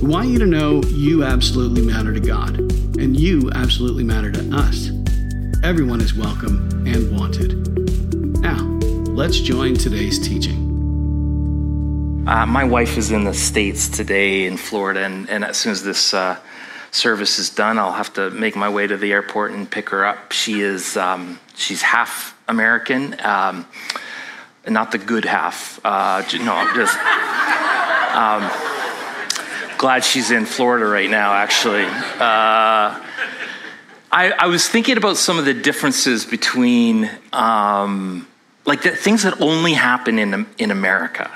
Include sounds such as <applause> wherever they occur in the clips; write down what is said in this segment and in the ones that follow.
We want you to know you absolutely matter to God, and you absolutely matter to us. Everyone is welcome and wanted. Now, let's join today's teaching. Uh, my wife is in the States today in Florida, and, and as soon as this uh, service is done, I'll have to make my way to the airport and pick her up. She is um, she's half American, um, not the good half. Uh, no, I'm just. <laughs> Um, glad she's in Florida right now, actually. Uh, I, I, was thinking about some of the differences between, um, like, the things that only happen in, in America.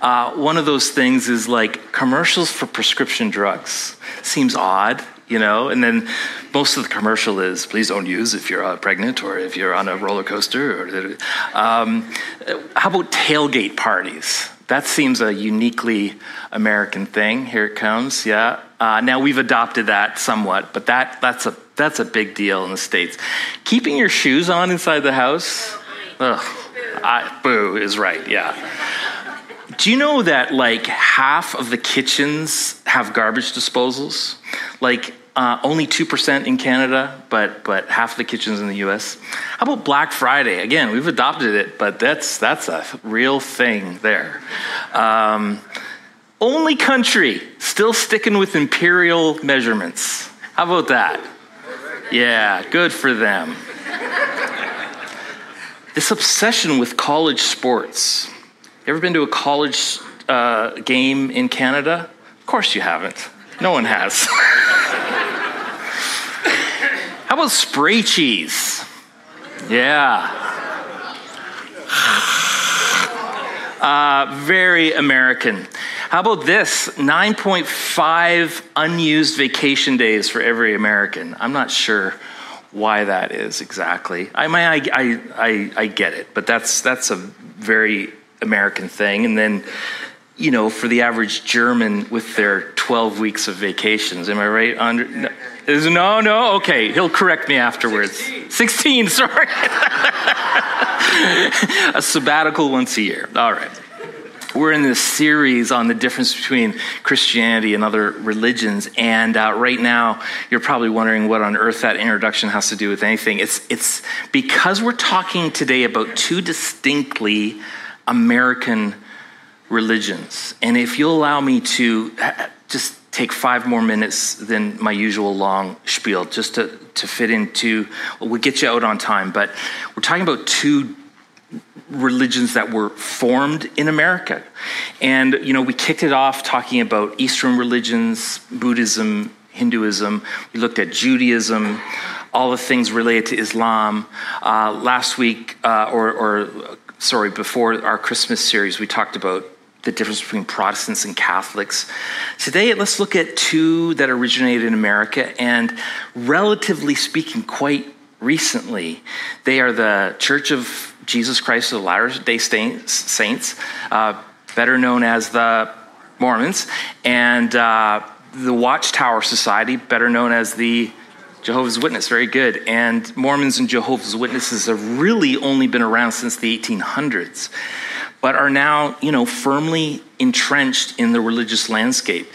Uh, one of those things is like commercials for prescription drugs. Seems odd, you know? And then most of the commercial is please don't use if you're uh, pregnant or if you're on a roller coaster. Or, um, how about tailgate parties? That seems a uniquely American thing. Here it comes. Yeah. Uh, now we've adopted that somewhat, but that that's a that's a big deal in the states. Keeping your shoes on inside the house. Ugh, I, boo is right. Yeah. Do you know that like half of the kitchens have garbage disposals? Like uh, only 2% in Canada, but, but half the kitchens in the US. How about Black Friday? Again, we've adopted it, but that's, that's a real thing there. Um, only country still sticking with imperial measurements. How about that? Yeah, good for them. this obsession with college sports. You ever been to a college uh, game in Canada? Of course you haven't. No one has. <laughs> How about spray cheese? Yeah. <sighs> Uh, very American. How about this? 9.5 unused vacation days for every American. I'm not sure why that is exactly. I mean, I, I, I, I get it, but that's, that's a very American thing. And then, you know, for the average German with their 12 weeks of vacations, am I right? Under, no, is no, no. Okay, he'll correct me afterwards. 16, 16 <laughs> sorry. a sabbatical once a year. All right. We're in this series on the difference between Christianity and other religions, and uh, right now you're probably wondering what on earth that introduction has to do with anything. It's it's because we're talking today about two distinctly American religions, and if you'll allow me to uh, just take five more minutes than my usual long spiel just to, to fit into, well, we'll get you out on time, but we're talking about two religions that were formed in America. And, you know, we kicked it off talking about Eastern religions, Buddhism, Hinduism. We looked at Judaism, all the things related to Islam. Uh, last week, uh, or, or sorry, before our Christmas series, we talked about the difference between Protestants and Catholics. Today, let's look at two that originated in America and, relatively speaking, quite recently. They are the Church of Jesus Christ of the Latter day Saints, uh, better known as the Mormons, and uh, the Watchtower Society, better known as the Jehovah's Witness, very good. And Mormons and Jehovah's Witnesses have really only been around since the 1800s but are now, you know, firmly entrenched in the religious landscape.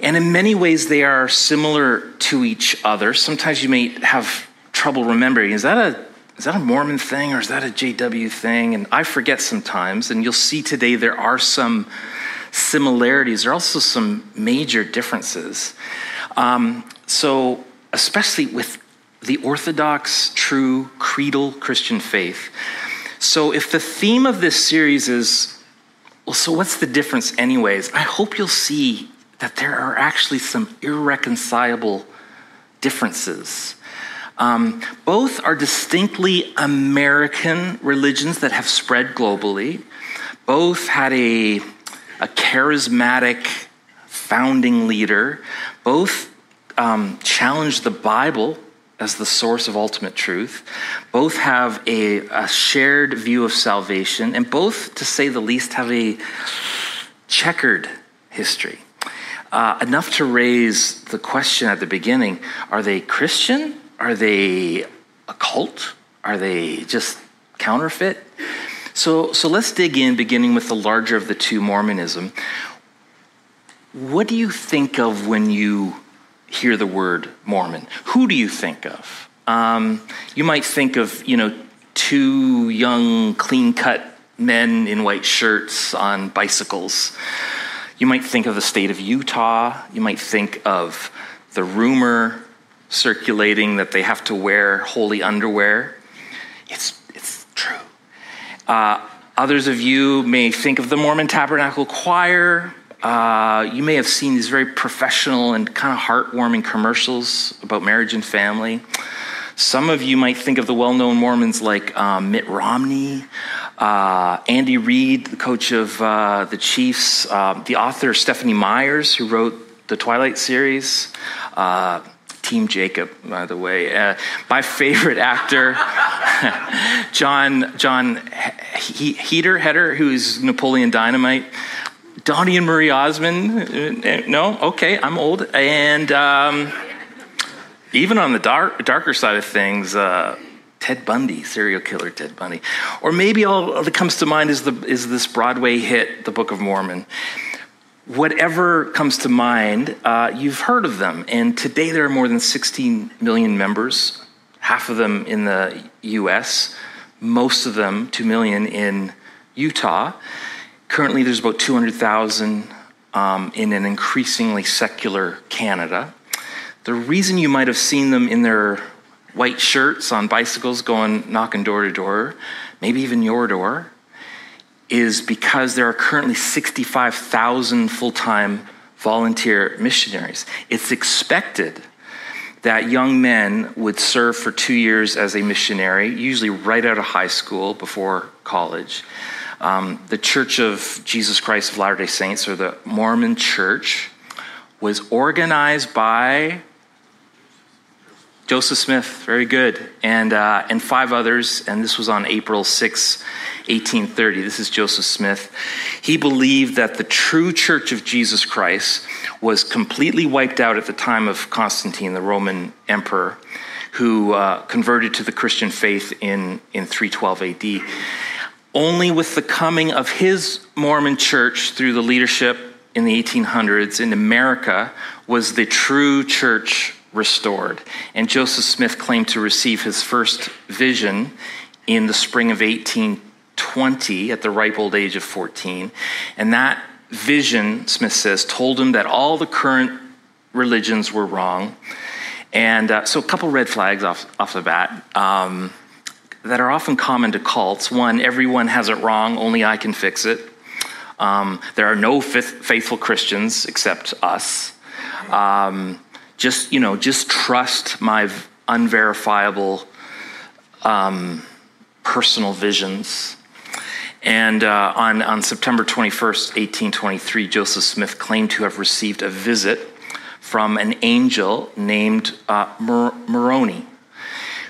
And in many ways, they are similar to each other. Sometimes you may have trouble remembering is that a is that a Mormon thing or is that a JW thing? And I forget sometimes. And you'll see today there are some similarities. There are also some major differences. Um, so, especially with the Orthodox, true, creedal Christian faith, so, if the theme of this series is, well, so what's the difference, anyways? I hope you'll see that there are actually some irreconcilable differences. Um, both are distinctly American religions that have spread globally. Both had a, a charismatic founding leader, both um, challenge the Bible as the source of ultimate truth. Both have a, a, shared view of salvation, and both, to say the least, have a checkered history. Uh, enough to raise the question at the beginning are they Christian? Are they a cult? Are they just counterfeit? So, so let's dig in, beginning with the larger of the two Mormonism. What do you think of when you hear the word Mormon? Who do you think of? Um, you might think of, you know, two young, clean cut men in white shirts on bicycles. You might think of the state of Utah. You might think of the rumor circulating that they have to wear holy underwear. It's, it's true. Uh, others of you may think of the Mormon Tabernacle Choir. Uh, you may have seen these very professional and kind of heartwarming commercials about marriage and family. Some of you might think of the well known Mormons like um, Mitt Romney, uh, Andy Reid, the coach of uh, the Chiefs, uh, the author Stephanie Myers, who wrote the Twilight series. Uh, Team Jacob, by the way. My favorite actor, <laughs> John John he- Heder, who's Napoleon Dynamite. Donnie and Marie Osmond. Uh, no, okay, I'm old. And um, even on the dark, darker side of things, uh, Ted Bundy, serial killer Ted Bundy. Or maybe all that comes to mind is, the, is this Broadway hit, The Book of Mormon whatever comes to mind, uh, you've heard of them. And today there are more than 16 million members, half of them in the US, most of them, 2 million, in Utah. Currently, there's about 200,000 um, in an increasingly secular Canada. The reason you might have seen them in their white shirts on bicycles going knocking door to door, maybe even your door, is because there are currently 65,000 full time volunteer missionaries. It's expected that young men would serve for two years as a missionary, usually right out of high school before college. Um, the Church of Jesus Christ of Latter day Saints, or the Mormon Church, was organized by Joseph Smith, very good, and, uh, and five others, and this was on April 6, 1830. This is Joseph Smith. He believed that the true church of Jesus Christ was completely wiped out at the time of Constantine, the Roman emperor, who uh, converted to the Christian faith in, in 312 AD. Only with the coming of his Mormon church through the leadership in the 1800s in America was the true church restored. And Joseph Smith claimed to receive his first vision in the spring of 1820 at the ripe old age of 14. And that vision, Smith says, told him that all the current religions were wrong. And uh, so, a couple red flags off, off the bat um, that are often common to cults. One, everyone has it wrong, only I can fix it. Um, there are no faithful Christians except us. Um, just you know just trust my unverifiable um, personal visions and uh, on, on september 21st 1823 joseph smith claimed to have received a visit from an angel named uh, moroni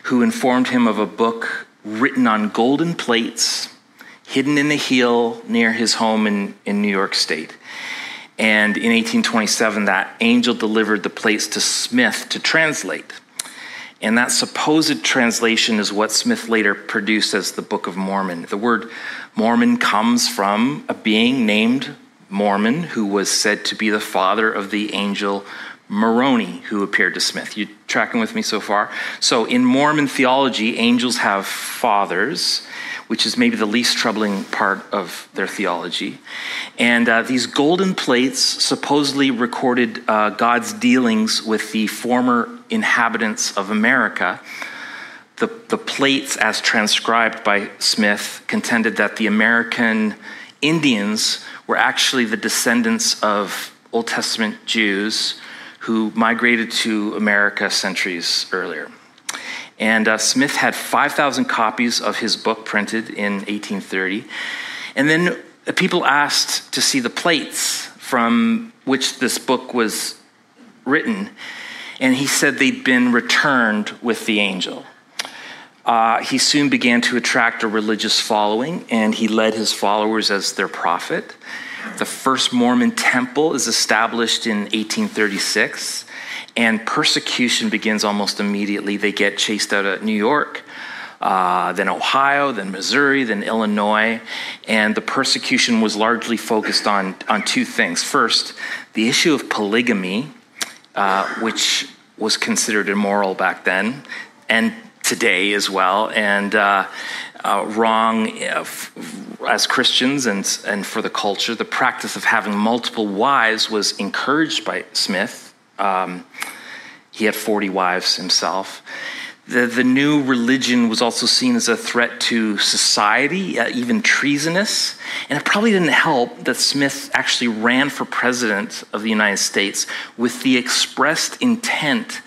who informed him of a book written on golden plates hidden in a hill near his home in, in new york state and in 1827, that angel delivered the plates to Smith to translate. And that supposed translation is what Smith later produced as the Book of Mormon. The word Mormon comes from a being named Mormon, who was said to be the father of the angel Moroni, who appeared to Smith. You tracking with me so far? So, in Mormon theology, angels have fathers, which is maybe the least troubling part of their theology. And uh, these golden plates supposedly recorded uh, God's dealings with the former inhabitants of America. The, the plates, as transcribed by Smith, contended that the American Indians were actually the descendants of Old Testament Jews who migrated to America centuries earlier. And uh, Smith had 5,000 copies of his book printed in 1830. And then people asked to see the plates from which this book was written, and he said they'd been returned with the angel. Uh, he soon began to attract a religious following, and he led his followers as their prophet. The first Mormon temple is established in 1836, and persecution begins almost immediately. They get chased out of New York, uh, then Ohio, then Missouri, then Illinois, and the persecution was largely focused on, on two things. First, the issue of polygamy, uh, which was considered immoral back then, and today as well, and uh, uh, wrong uh, as Christians and, and for the culture. The practice of having multiple wives was encouraged by Smith. Um, he had 40 wives himself. The, the new religion was also seen as a threat to society, uh, even treasonous. And it probably didn't help that Smith actually ran for president of the United States with the expressed intent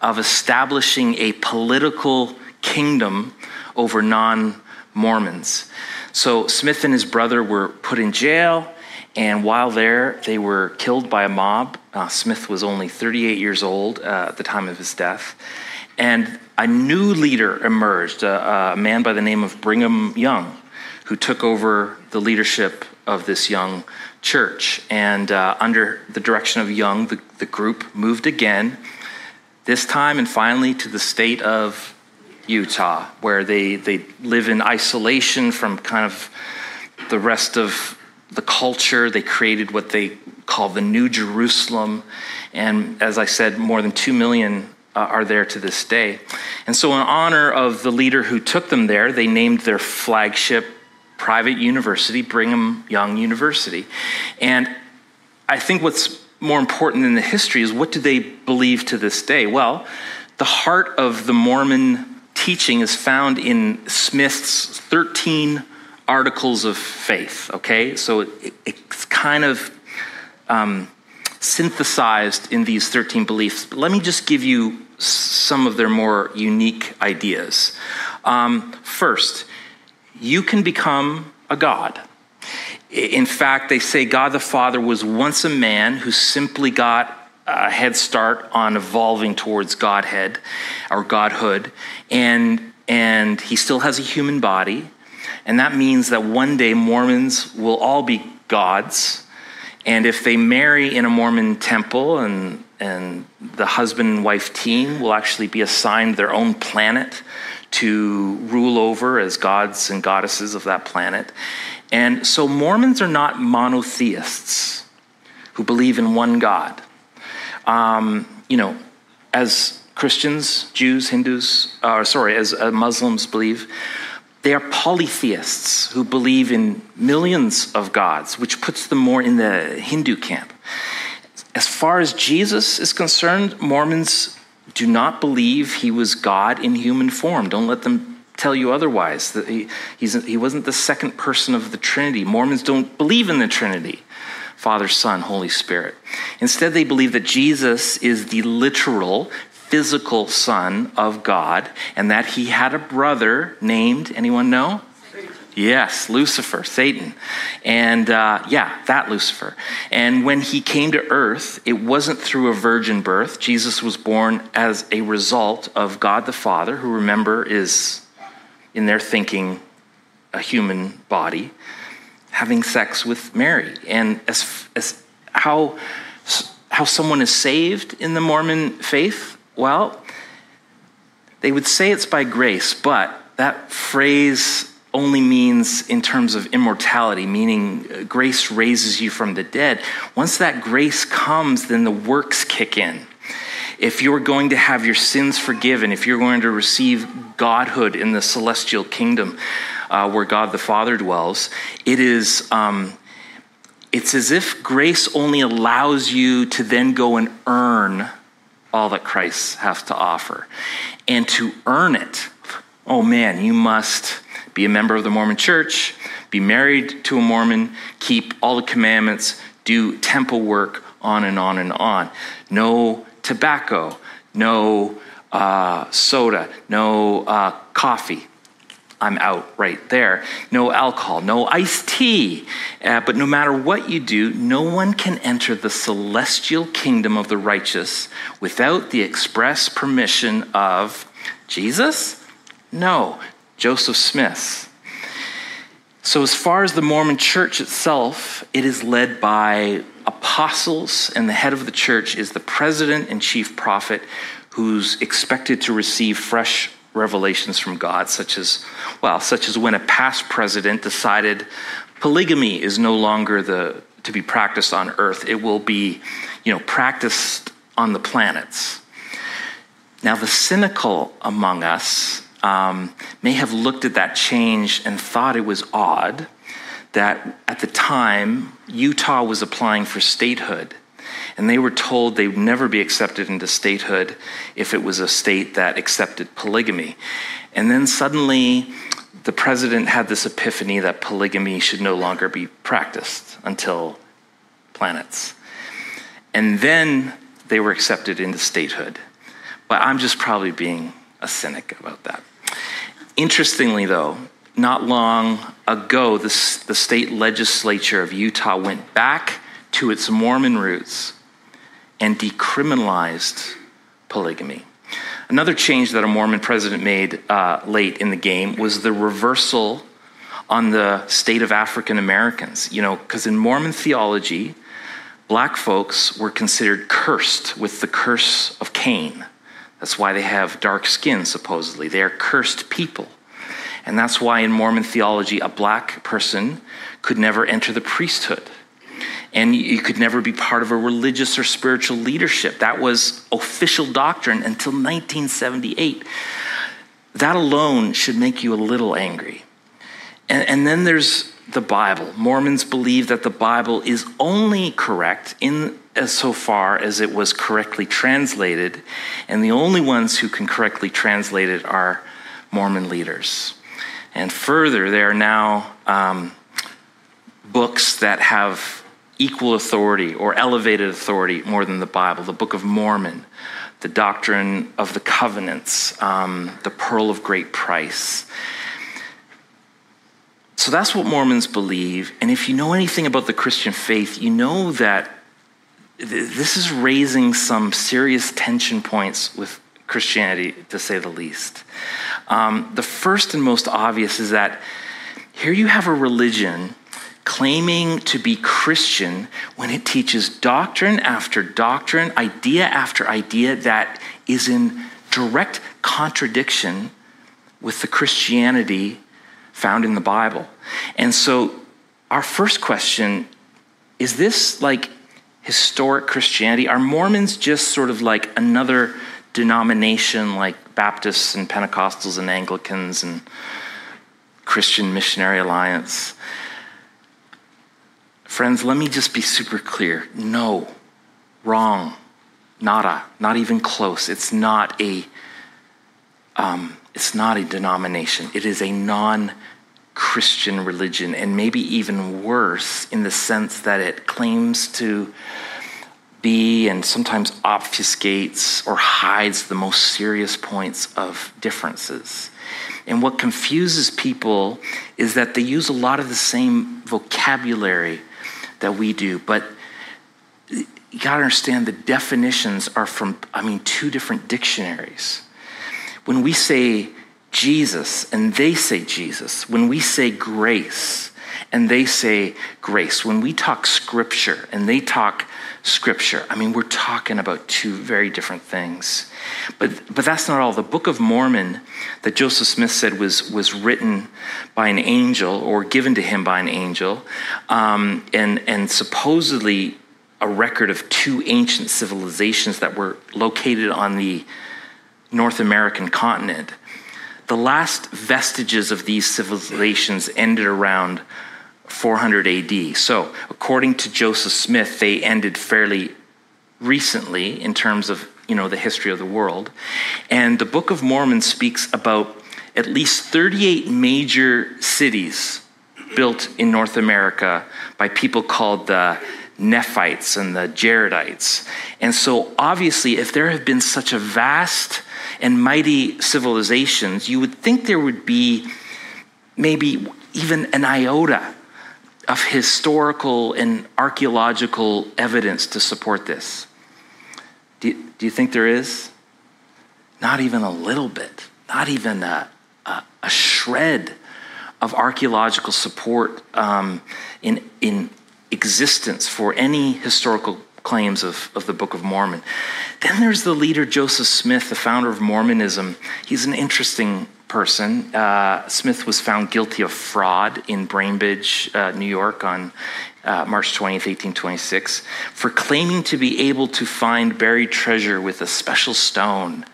of establishing a political kingdom over non Mormons. So Smith and his brother were put in jail, and while there, they were killed by a mob. Uh, Smith was only 38 years old uh, at the time of his death. And a new leader emerged, a, a man by the name of Brigham Young, who took over the leadership of this young church. And uh, under the direction of Young, the, the group moved again this time and finally to the state of Utah, where they, they live in isolation from kind of the rest of the culture. They created what they call the New Jerusalem. And as I said, more than 2 million uh, are there to this day. And so, in honor of the leader who took them there, they named their flagship private university Brigham Young University. And I think what's more important than the history is what do they believe to this day? Well, the heart of the Mormon teaching is found in Smith's 13 articles of faith, okay? So it, it's kind of um, synthesized in these 13 beliefs. But let me just give you some of their more unique ideas. Um, first, you can become a God. In fact, they say God the Father was once a man who simply got a head start on evolving towards Godhead or Godhood, and, and he still has a human body. And that means that one day Mormons will all be gods. And if they marry in a Mormon temple and, and the husband and wife team will actually be assigned their own planet to rule over as gods and goddesses of that planet. And so Mormons are not monotheists who believe in one God. Um, you know, as Christians, Jews, Hindus, or uh, sorry, as uh, Muslims believe, they are polytheists who believe in millions of gods, which puts them more in the Hindu camp. As far as Jesus is concerned, Mormons do not believe he was God in human form. Don't let them tell you otherwise. He, he wasn't the second person of the Trinity. Mormons don't believe in the Trinity Father, Son, Holy Spirit. Instead, they believe that Jesus is the literal, physical Son of God and that he had a brother named, anyone know? Yes, Lucifer, Satan. And uh, yeah, that Lucifer. And when he came to earth, it wasn't through a virgin birth. Jesus was born as a result of God the Father, who remember is in their thinking a human body having sex with Mary. And as, as how, how someone is saved in the Mormon faith, well, they would say it's by grace, but that phrase only means in terms of immortality, meaning uh, grace raises you from the dead. Once that grace comes, then the works kick in if you're going to have your sins forgiven, if you're going to receive godhood in the celestial kingdom uh, where God the Father dwells, it is. Um, it's as if grace only allows you to then go and earn all that Christ has to offer. And to earn it, oh man, you must be a member of the Mormon church, be married to a Mormon, keep all the commandments, do temple work, on and on and on. No tobacco, no uh, soda, no uh, coffee I'm out right there. No alcohol, no iced tea. Uh, but no matter what you do, no one can enter the celestial kingdom of the righteous without the express permission of Jesus? No, Joseph Smith. So, as far as the Mormon church itself, it is led by apostles, and the head of the church is the president and chief prophet who's expected to receive fresh revelations from God, such as, well, such as when a past president decided polygamy is no longer the, to be practiced on earth. It will be, you know, practiced on the planets. Now, the cynical among us um, may have looked at that change and thought it was odd that at the time Utah was applying for statehood and they were told they would never be accepted into statehood if it was a state that accepted polygamy. And then suddenly, the president had this epiphany that polygamy should no longer be practiced until planets. And then they were accepted into statehood. But I'm just probably being a cynic about that. Interestingly, though, not long ago, the, the state legislature of Utah went back to its Mormon roots and decriminalized polygamy. Another change that a Mormon president made uh, late in the game was the reversal on the state of African Americans. You know, because in Mormon theology, black folks were considered cursed with the curse of Cain. That's why they have dark skin, supposedly. They are cursed people. And that's why in Mormon theology, a black person could never enter the priesthood and you could never be part of a religious or spiritual leadership. That was official doctrine until 1978. That alone should make you a little angry. And, and then there's the Bible. Mormons believe that the Bible is only correct in as so far as it was correctly translated, and the only ones who can correctly translate it are Mormon leaders. And further, there are now um, books that have equal authority or elevated authority more than the Bible. The Book of Mormon, the Doctrine of the Covenants, um, the Pearl of Great Price. So that's what Mormons believe. And if you know anything about the Christian faith, you know that this is raising some serious tension points with Christianity, to say the least. Um, the first and most obvious is that here you have a religion claiming to be Christian when it teaches doctrine after doctrine, idea after idea that is in direct contradiction with the Christianity found in the Bible. And so, our first question is this like historic Christianity? Are Mormons just sort of like another denomination like Baptists and Pentecostals and Anglicans and Christian Missionary Alliance? Friends, let me just be super clear. No, wrong, nada, not even close. It's not a, um, it's not a denomination. It is a non-Christian religion, and maybe even worse in the sense that it claims to be and sometimes obfuscates or hides the most serious points of differences. And what confuses people is that they use a lot of the same vocabulary that we do. But you got to understand the definitions are from, I mean, two different dictionaries. When we say Jesus and they say Jesus, when we say grace and they say grace, when we talk scripture and they talk scripture, I mean, we're talking about two very different things. But, but that's not all. The Book of Mormon that Joseph Smith said was, was written by an angel or given to him by an angel, um, and, and supposedly a record of two ancient civilizations that were located on the North American continent. The last vestiges of these civilizations ended around 400 AD. So, according to Joseph Smith, they ended fairly recently in terms of you know the history of the world. And the Book of Mormon speaks about at least 38 major cities built in North America by people called the Nephites and the Jaredites. And so, obviously, if there have been such a vast and mighty civilizations, you would think there would be maybe even an iota of historical and archaeological evidence to support this? Do you, do you think there is? Not even a little bit, not even a, a, a shred of archaeological support um, in, in existence for any historical claims of, of the Book of Mormon. Then there's the leader Joseph Smith, the founder of Mormonism. He's an interesting person. Uh, Smith was found guilty of fraud in Bainbridge, uh, New York, on uh, March 20th, 1826, for claiming to be able to find buried treasure with a special stone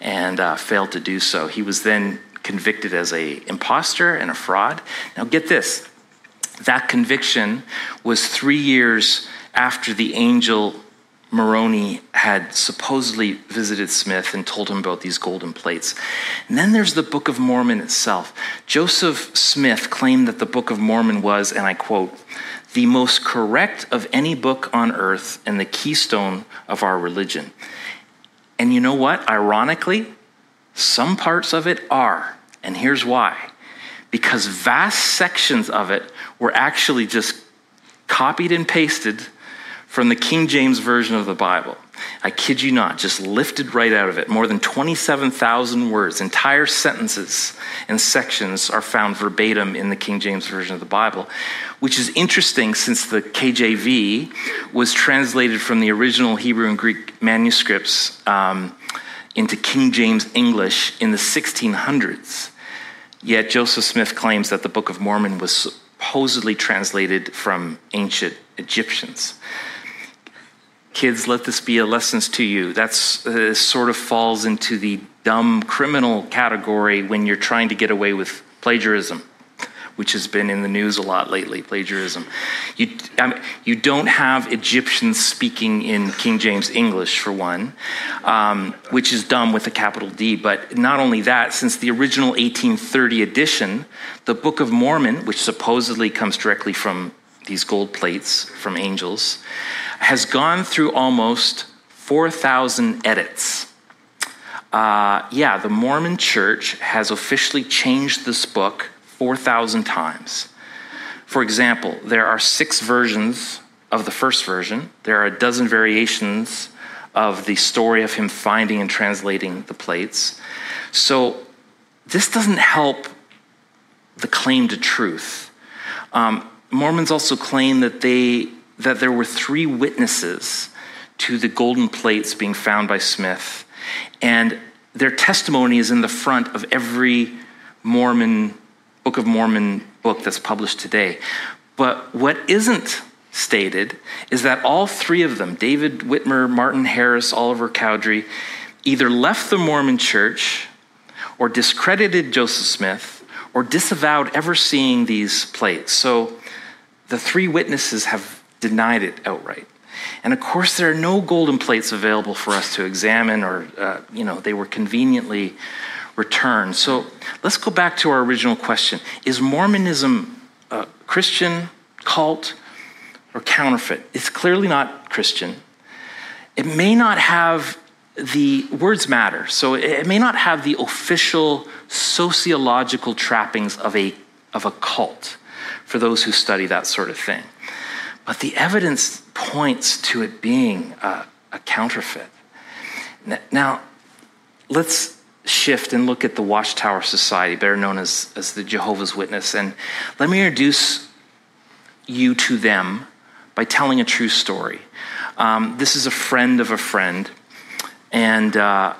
and uh, failed to do so. He was then convicted as a impostor and a fraud. Now get this. That conviction was three years after the angel Moroni had supposedly visited Smith and told him about these golden plates. And then there's the Book of Mormon itself. Joseph Smith claimed that the Book of Mormon was, and I quote, the most correct of any book on earth and the keystone of our religion. And you know what? Ironically, some parts of it are. And here's why because vast sections of it were actually just copied and pasted from the King James Version of the Bible. I kid you not, just lifted right out of it. More than 27,000 words, entire sentences and sections are found verbatim in the King James Version of the Bible, which is interesting since the KJV was translated from the original Hebrew and Greek manuscripts um, into King James English in the 1600s. Yet Joseph Smith claims that the Book of Mormon was supposedly translated from ancient Egyptians kids, let this be a lesson to you. That's uh, sort of falls into the dumb criminal category when you're trying to get away with plagiarism, which has been in the news a lot lately. Plagiarism. You, I mean, you don't have Egyptians speaking in King James English, for one, um, which is dumb with a capital D. But not only that, since the original 1830 edition, the Book of Mormon, which supposedly comes directly from these gold plates from angels, has gone through almost 4,000 edits. Uh, yeah, the Mormon church has officially changed this book 4,000 times. For example, there are six versions of the first version, there are a dozen variations of the story of him finding and translating the plates. So, this doesn't help the claim to truth. Um, Mormons also claim that they that there were three witnesses to the golden plates being found by Smith, and their testimony is in the front of every Mormon Book of Mormon book that's published today. But what isn't stated is that all three of them, David Whitmer, Martin Harris, Oliver Cowdery, either left the Mormon church or discredited Joseph Smith or disavowed ever seeing these plates. So the three witnesses have denied it outright. And of course, there are no golden plates available for us to examine, or, uh, you know, they were conveniently returned. So let's go back to our original question Is Mormonism a Christian cult or counterfeit? It's clearly not Christian. It may not have the words matter, so it may not have the official sociological trappings of a, of a cult for those who study that sort of thing. But the evidence points to it being a, a counterfeit. Now, let's shift and look at the Watchtower Society, better known as, as the Jehovah's Witness. And let me introduce you to them by telling a true story. Um, this is a friend of a friend, and uh,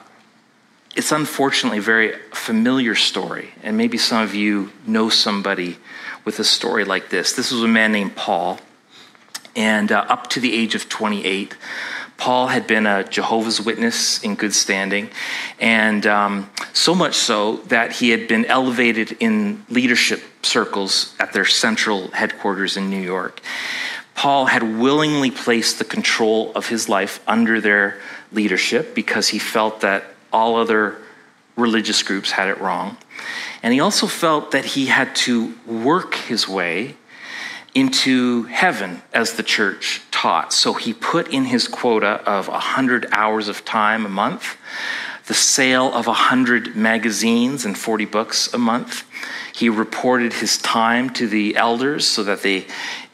it's unfortunately a very familiar story. And maybe some of you know somebody with a story like this. This was a man named Paul. And uh, up to the age of 28, Paul had been a Jehovah's Witness in good standing, and um, so much so that he had been elevated in leadership circles at their central headquarters in New York. Paul had willingly placed the control of his life under their leadership because he felt that all other religious groups had it wrong. And he also felt that he had to work his way into heaven as the church taught. So he put in his quota of 100 hours of time a month the sale of 100 magazines and 40 books a month. He reported his time to the elders so that they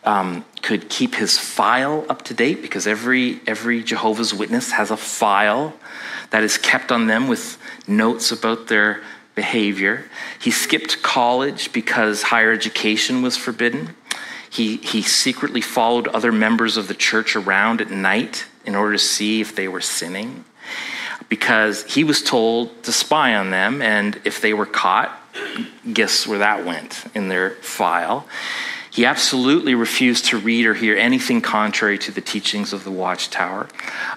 um, could keep his file up to date because every, every Jehovah's Witness has a file that is kept on them with notes about their behavior. He skipped college because higher education was forbidden. He, he secretly followed other members of the church around at night in order to see if they were sinning because he was told to spy on them, and if they were caught, guess where that went in their file. He absolutely refused to read or hear anything contrary to the teachings of the Watchtower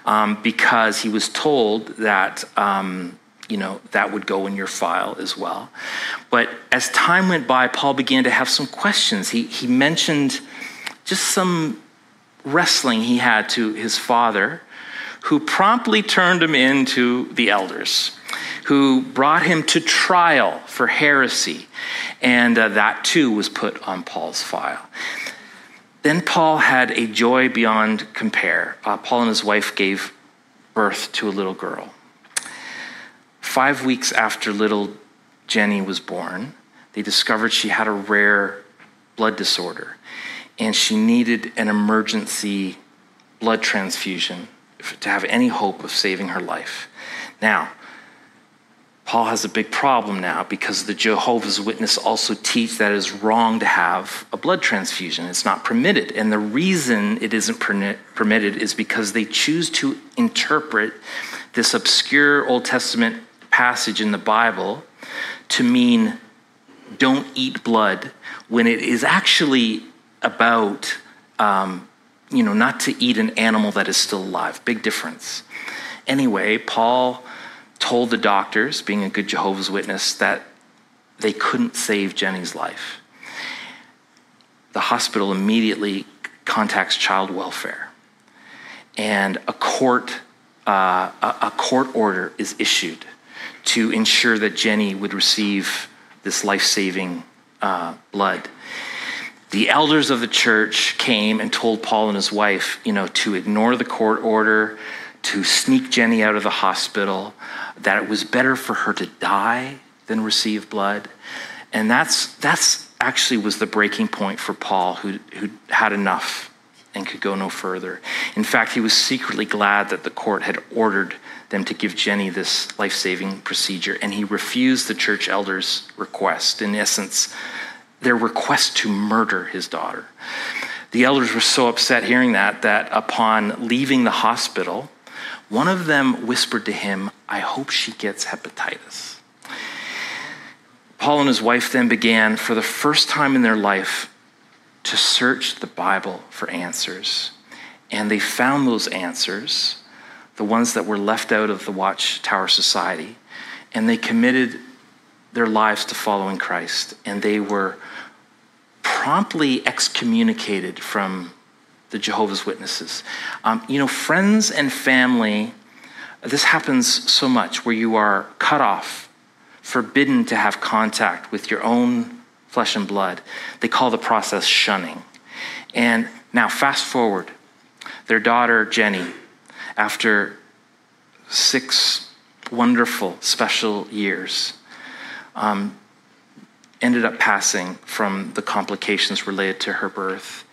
um, because he was told that. Um, you know, that would go in your file as well. But as time went by, Paul began to have some questions. He, he mentioned just some wrestling he had to his father, who promptly turned him into the elders, who brought him to trial for heresy. And uh, that too was put on Paul's file. Then Paul had a joy beyond compare. Uh, Paul and his wife gave birth to a little girl. Five weeks after little Jenny was born, they discovered she had a rare blood disorder and she needed an emergency blood transfusion to have any hope of saving her life. Now, Paul has a big problem now because the Jehovah's Witness also teach that it is wrong to have a blood transfusion. It's not permitted. And the reason it isn't permitted is because they choose to interpret this obscure Old Testament passage in the Bible to mean don't eat blood when it is actually about um, you know not to eat an animal that is still alive. Big difference. Anyway paul told the doctors being a good jehovah's witness that they couldn't save jenny's life. The hospital immediately contacts child welfare. And a court uh, a, a court order is issued to ensure that Jenny would receive this life saving uh, blood. The elders of the church came and told Paul and his wife, you know, to ignore the court order, to sneak Jenny out of the hospital, that it was better for her to die than receive blood. And that's, that's actually was the breaking point for Paul, who, who had enough and could go no further. In fact, he was secretly glad that the court had ordered them to give Jenny this life saving procedure, and he refused the church elders' request, in essence, their request to murder his daughter. The elders were so upset hearing that that upon leaving the hospital, one of them whispered to him, I hope she gets hepatitis. Paul and his wife then began, for the first time in their life, to search the Bible for answers. And they found those answers, the ones that were left out of the Watchtower Society, and they committed their lives to following Christ. And they were promptly excommunicated from the Jehovah's Witnesses. Um, you know, friends and family, this happens so much where you are cut off, forbidden to have contact with your own flesh and blood. They call the process shunning. And now, fast forward, their daughter, Jenny, after six wonderful, special years, um, ended up passing from the complications related to her birth.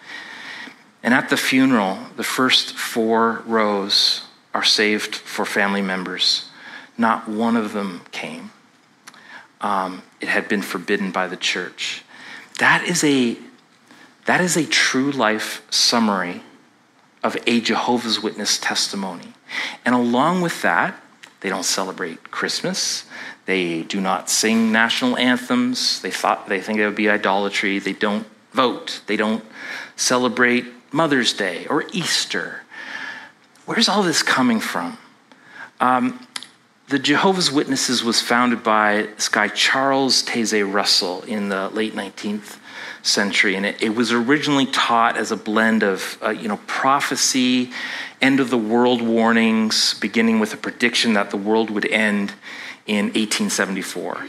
And at the funeral, the first four rows are saved for family members. Not one of them came um, it had been forbidden by the church. That is a that is a true life summary of a Jehovah's Witness testimony. And along with that, they don't celebrate Christmas. They do not sing national anthems. They thought they think it would be idolatry. They don't vote. They don't celebrate Mother's Day or Easter. Where's all this coming from? Um, the Jehovah's Witnesses was founded by this guy, Charles Taze Russell, in the late 19th century. And it, it was originally taught as a blend of, uh, you know, prophecy, end of the world warnings, beginning with a prediction that the world would end in 1874.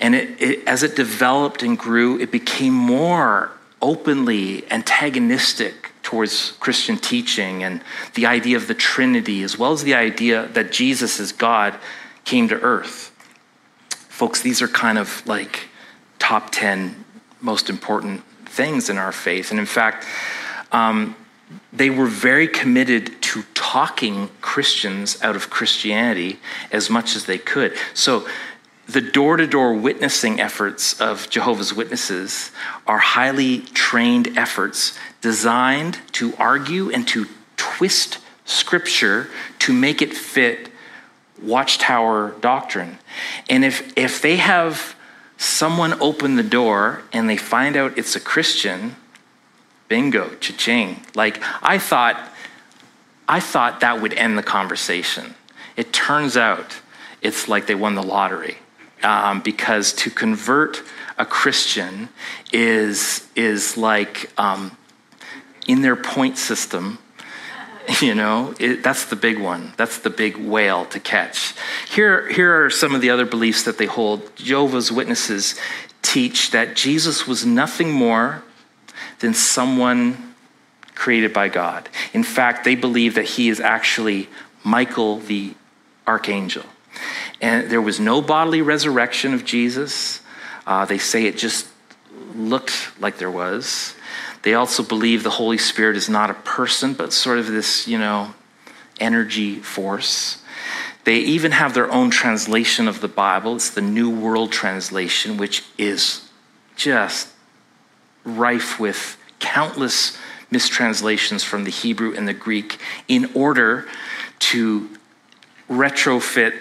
And it, it, as it developed and grew, it became more openly antagonistic towards Christian teaching and the idea of the Trinity, as well as the idea that Jesus is God, came to earth. Folks, these are kind of like top 10 most important things in our faith. And in fact, um, they were very committed to talking Christians out of Christianity as much as they could. So, the door to door witnessing efforts of Jehovah's Witnesses are highly trained efforts designed to argue and to twist scripture to make it fit watchtower doctrine. And if, if they have someone open the door and they find out it's a Christian, bingo, cha-ching. Like I thought, I thought that would end the conversation. It turns out it's like they won the lottery. Um, because to convert a Christian is, is like um, in their point system, <laughs> you know, it, that's the big one. That's the big whale to catch. Here, here are some of the other beliefs that they hold. Jehovah's Witnesses teach that Jesus was nothing more than someone created by God. In fact, they believe that he is actually Michael the archangel. And there was no bodily resurrection of Jesus. Uh, they say it just looked like there was. They also believe the Holy Spirit is not a person, but sort of this, you know, energy force. They even have their own translation of the Bible. It's the New World Translation, which is just rife with countless mistranslations from the Hebrew and the Greek in order to retrofit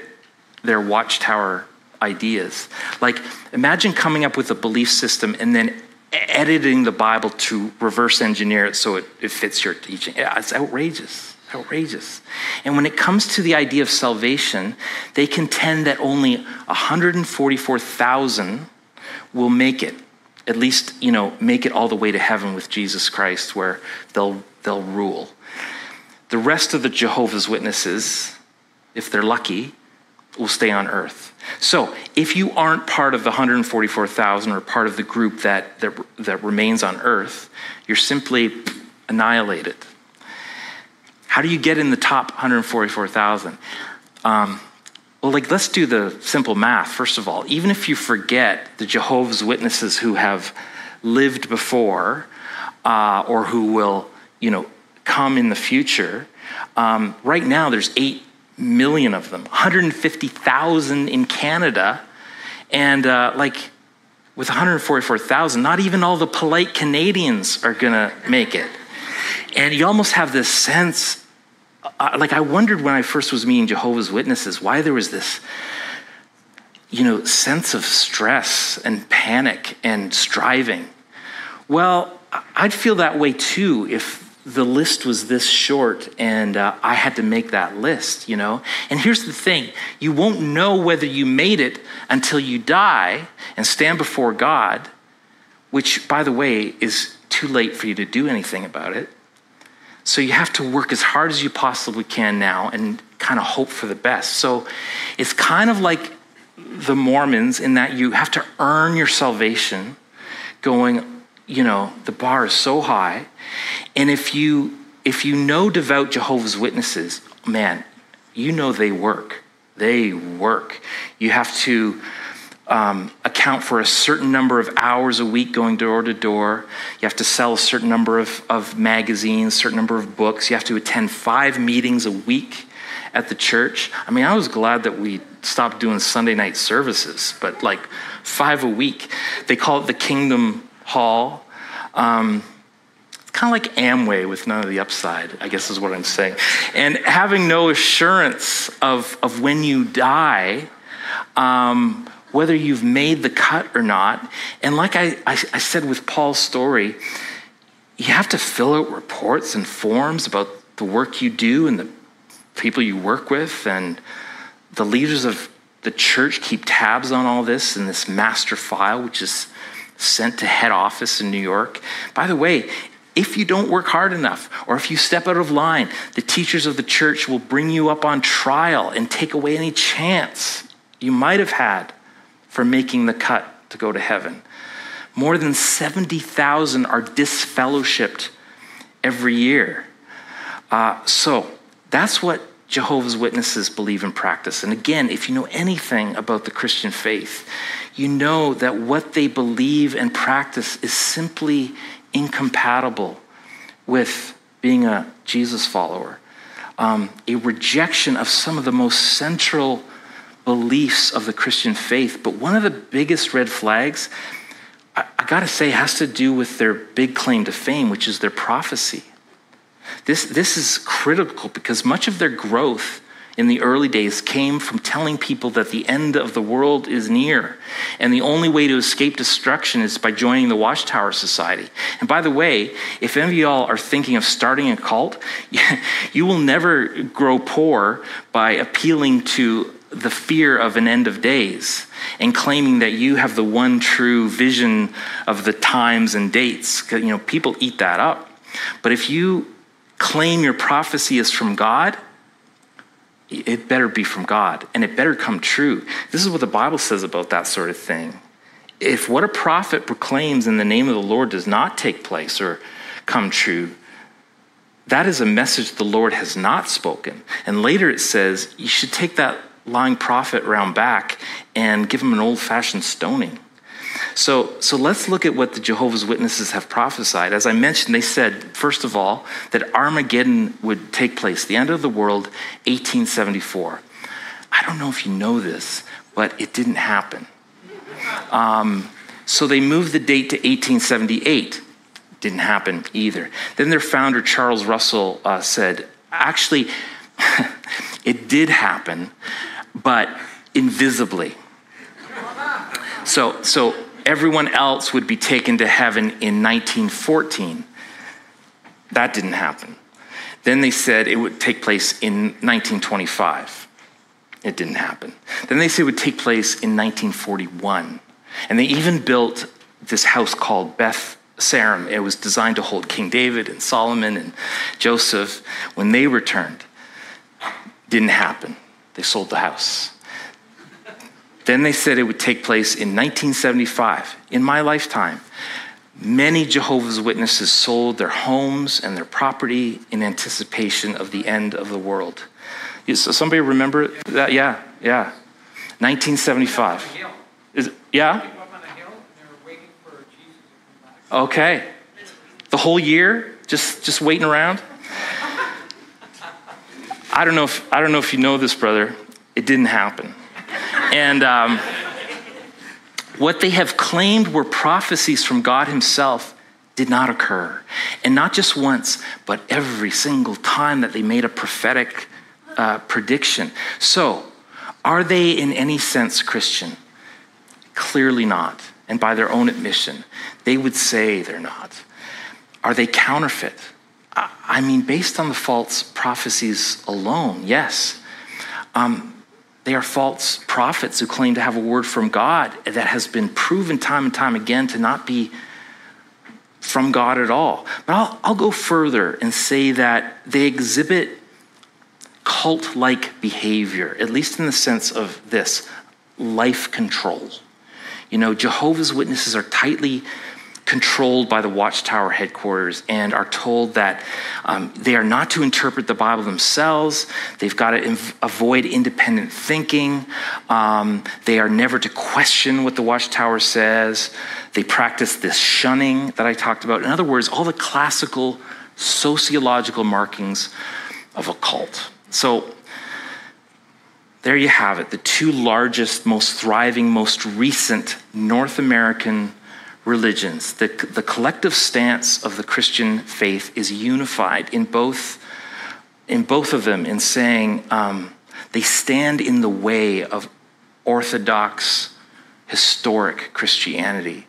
their watchtower ideas. Like, imagine coming up with a belief system and then editing the Bible to reverse engineer it so it, it fits your teaching. It's outrageous. Outrageous. And when it comes to the idea of salvation, they contend that only 144,000 will make it at least, you know, make it all the way to heaven with Jesus Christ where they'll, they'll rule. The rest of the Jehovah's Witnesses, if they're lucky, will stay on earth. So, if you aren't part of the 144,000 or part of the group that, that, that remains on earth, you're simply annihilated. How do you get in the top 144,000? Um, well, like, let's do the simple math, first of all. Even if you forget the Jehovah's Witnesses who have lived before uh, or who will, you know, come in the future, um, right now there's 8 million of them, 150,000 in Canada, and uh, like with 144,000, not even all the polite Canadians are to make it. And you almost have this sense I, like I wondered when I first was meeting Jehovah's Witnesses why there was this, you know, sense of stress and panic and striving. Well, I'd feel that way too if the list was this short and uh, I had to make that list, you know? And here's the thing you won't know whether you made it until you die and stand before God, which, by the way, is too late for you to do anything about it. So you have to work as hard as you possibly can now and kind of hope for the best. So it's kind of like the Mormons in that you have to earn your salvation going, you know, the bar is so high. And if you if you know devout Jehovah's Witnesses, man, you know they work. They work. You have to um, account for a certain number of hours a week going door to door. You have to sell a certain number of, of magazines, certain number of books. You have to attend five meetings a week at the church. I mean, I was glad that we stopped doing Sunday night services, but like five a week. They call it the Kingdom Hall. Um, it's kind of like Amway with none of the upside, I guess is what I'm saying. And having no assurance of, of when you die, um, whether you've made the cut or not. And like I, I, I said with Paul's story, you have to fill out reports and forms about the work you do and the people you work with. And the leaders of the church keep tabs on all this in this master file, which is sent to head office in New York. By the way, if you don't work hard enough or if you step out of line, the teachers of the church will bring you up on trial and take away any chance you might have had for making the cut to go to heaven. More than 70,000 are disfellowshipped every year. Uh, so that's what Jehovah's Witnesses believe and practice. And again, if you know anything about the Christian faith, you know that what they believe and practice is simply incompatible with being a Jesus follower. Um, a rejection of some of the most central beliefs of the Christian faith. But one of the biggest red flags, I, I gotta say, has to do with their big claim to fame, which is their prophecy. This, this is critical because much of their growth in the early days came from telling people that the end of the world is near. And the only way to escape destruction is by joining the Watchtower Society. And by the way, if any of y'all are thinking of starting a cult, <laughs> you will never grow poor by appealing to the fear of an end of days and claiming that you have the one true vision of the times and dates. You know, people eat that up. But if you claim your prophecy is from God, it better be from God and it better come true. This is what the Bible says about that sort of thing. If what a prophet proclaims in the name of the Lord does not take place or come true, that is a message the Lord has not spoken. And later it says you should take that lying prophet round back and give him an old fashioned stoning. So, so let's look at what the Jehovah's Witnesses have prophesied. As I mentioned, they said, first of all, that Armageddon would take place, the end of the world, 1874. I don't know if you know this, but it didn't happen. Um, so they moved the date to 1878. Didn't happen either. Then their founder, Charles Russell, uh, said, actually, <laughs> it did happen, but invisibly. So, so everyone else would be taken to heaven in 1914. That didn't happen. Then they said it would take place in 1925. It didn't happen. Then they said it would take place in 1941. And they even built this house called Beth Sarim. It was designed to hold King David and Solomon and Joseph when they returned. Didn't happen. They sold the house. Then they said it would take place in 1975, in my lifetime. Many Jehovah's Witnesses sold their homes and their property in anticipation of the end of the world. So somebody remember that? Yeah, yeah. 1975. Is, yeah? Okay. The whole year? Just, just waiting around? I don't know if I don't know if you know this, brother. It didn't happen. And um, what they have claimed were prophecies from God Himself did not occur. And not just once, but every single time that they made a prophetic uh, prediction. So, are they in any sense Christian? Clearly not. And by their own admission, they would say they're not. Are they counterfeit? I mean, based on the false prophecies alone, yes. Um, they are false prophets who claim to have a word from God that has been proven time and time again to not be from God at all. But I'll, I'll go further and say that they exhibit cult like behavior, at least in the sense of this life control. You know, Jehovah's Witnesses are tightly controlled by the Watchtower headquarters and are told that um, they are not to interpret the Bible themselves. They've got to inv- avoid independent thinking. Um, they are never to question what the Watchtower says. They practice this shunning that I talked about. In other words, all the classical sociological markings of a cult. So, there you have it, the two largest, most thriving, most recent North American religions, the, the collective stance of the Christian faith is unified in both, in both of them in saying um, they stand in the way of orthodox, historic Christianity.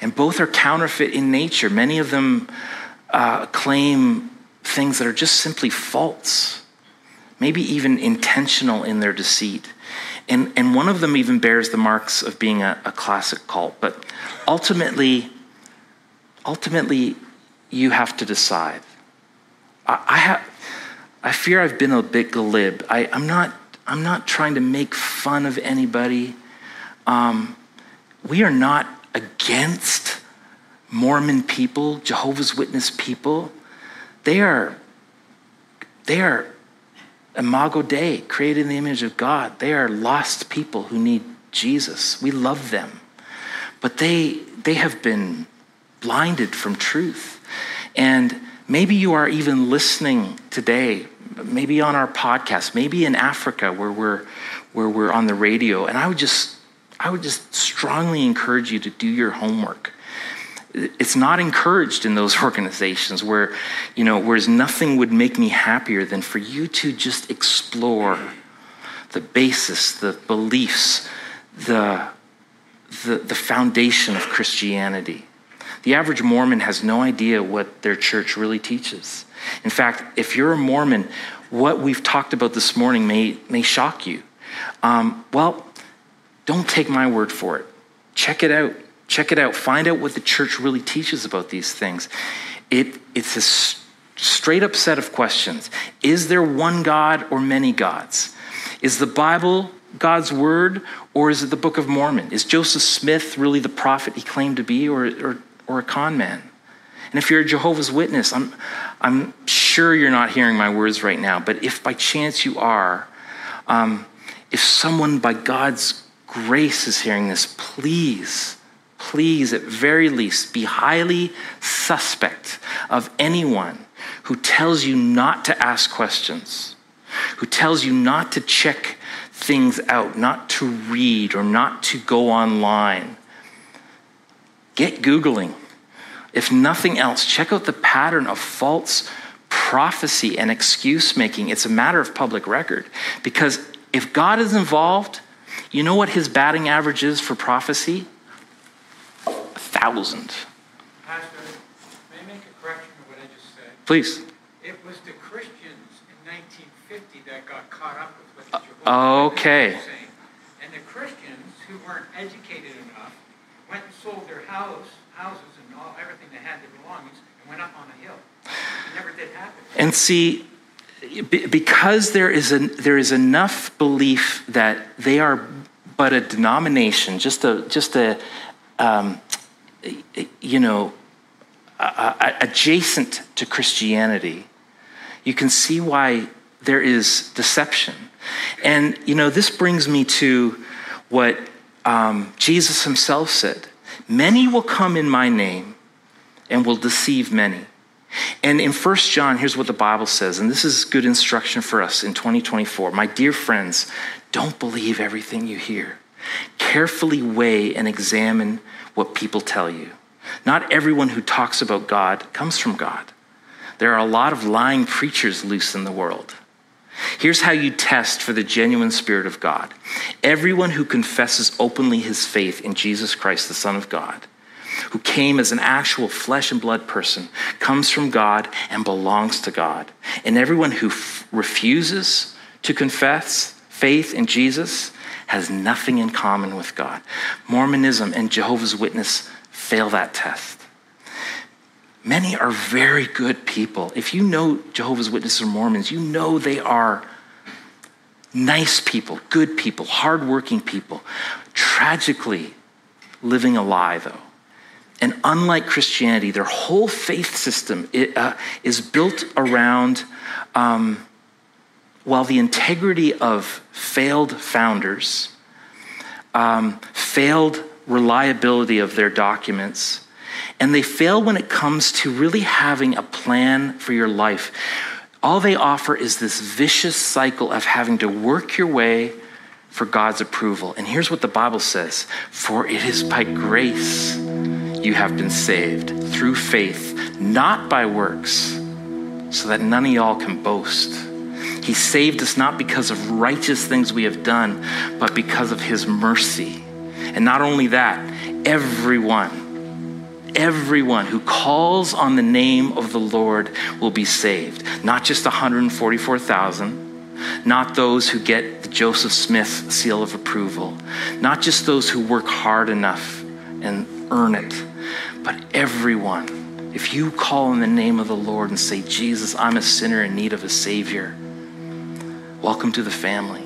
And both are counterfeit in nature. Many of them uh, claim things that are just simply false, maybe even intentional in their deceit. And, and one of them even bears the marks of being a, a classic cult. But ultimately, ultimately, you have to decide. I, I, have, I fear I've been a bit glib. I, am not, I'm not trying to make fun of anybody. Um, we are not against Mormon people, Jehovah's Witness people. They are, they are Imago Dei, created in the image of God. They are lost people who need Jesus. We love them. But they, they have been blinded from truth. And maybe you are even listening today, maybe on our podcast, maybe in Africa where we're, where we're on the radio. And I would just, I would just strongly encourage you to do your homework it's not encouraged in those <laughs> organizations where you know whereas nothing would make me happier than for you to just explore the basis the beliefs the the, the foundation of christianity. The average mormon has no idea what their church really teaches. In fact if you're a mormon what we've talked about this morning may may shock you. Um, well don't take my word for it. Check it out Check it out. Find out what the church really teaches about these things. It, it's a straight up set of questions Is there one God or many gods? Is the Bible God's word or is it the Book of Mormon? Is Joseph Smith really the prophet he claimed to be or, or, or a con man? And if you're a Jehovah's Witness, I'm, I'm sure you're not hearing my words right now, but if by chance you are, um, if someone by God's grace is hearing this, please please, at very least, be highly suspect of anyone who tells you not to ask questions, who tells you not to check things out, not to read or not to go online. Get Googling. If nothing else, check out the pattern of false prophecy and excuse making. It's a matter of public record. Because if God is involved, you know what his batting average is for prophecy? Thousand. Pastor, may I make a correction to what I just said? Please. It was the Christians in 1950 that got caught up with what the Jehovah's okay. were saying. And the Christians who weren't educated enough went and sold their house, houses and all everything they had, their belongings, and went up on a hill. It never did happen. And see, because there is, a, there is enough belief that they are but a denomination, just a, just a, um, you know, adjacent to Christianity, you can see why there is deception. And, you know, this brings me to what um, Jesus himself said Many will come in my name and will deceive many. And in 1 John, here's what the Bible says, and this is good instruction for us in 2024. My dear friends, don't believe everything you hear. Carefully weigh and examine what people tell you. Not everyone who talks about God comes from God. There are a lot of lying preachers loose in the world. Here's how you test for the genuine Spirit of God everyone who confesses openly his faith in Jesus Christ, the Son of God, who came as an actual flesh and blood person, comes from God and belongs to God. And everyone who f- refuses to confess faith in Jesus has nothing in common with God. Mormonism and Jehovah's Witness fail that test. Many are very good people. If you know Jehovah's Witnesses or Mormons, you know they are nice people, good people, hardworking people, tragically living a lie, though. And unlike Christianity, their whole faith system uh, is built around um, while the integrity of failed founders, um, failed reliability of their documents, and they fail when it comes to really having a plan for your life. All they offer is this vicious cycle of having to work your way for God's approval. And here's what the Bible says For it is by grace you have been saved through faith, not by works, so that none of y'all can boast. He saved us not because of righteous things we have done, but because of His mercy. And not only that, everyone, everyone who calls on the name of the Lord will be saved. Not just 144,000, not those who get the Joseph Smith seal of approval, not just those who work hard enough and earn it, but everyone. If you call in the name of the Lord and say, Jesus, I'm a sinner in need of a Savior Welcome to the family.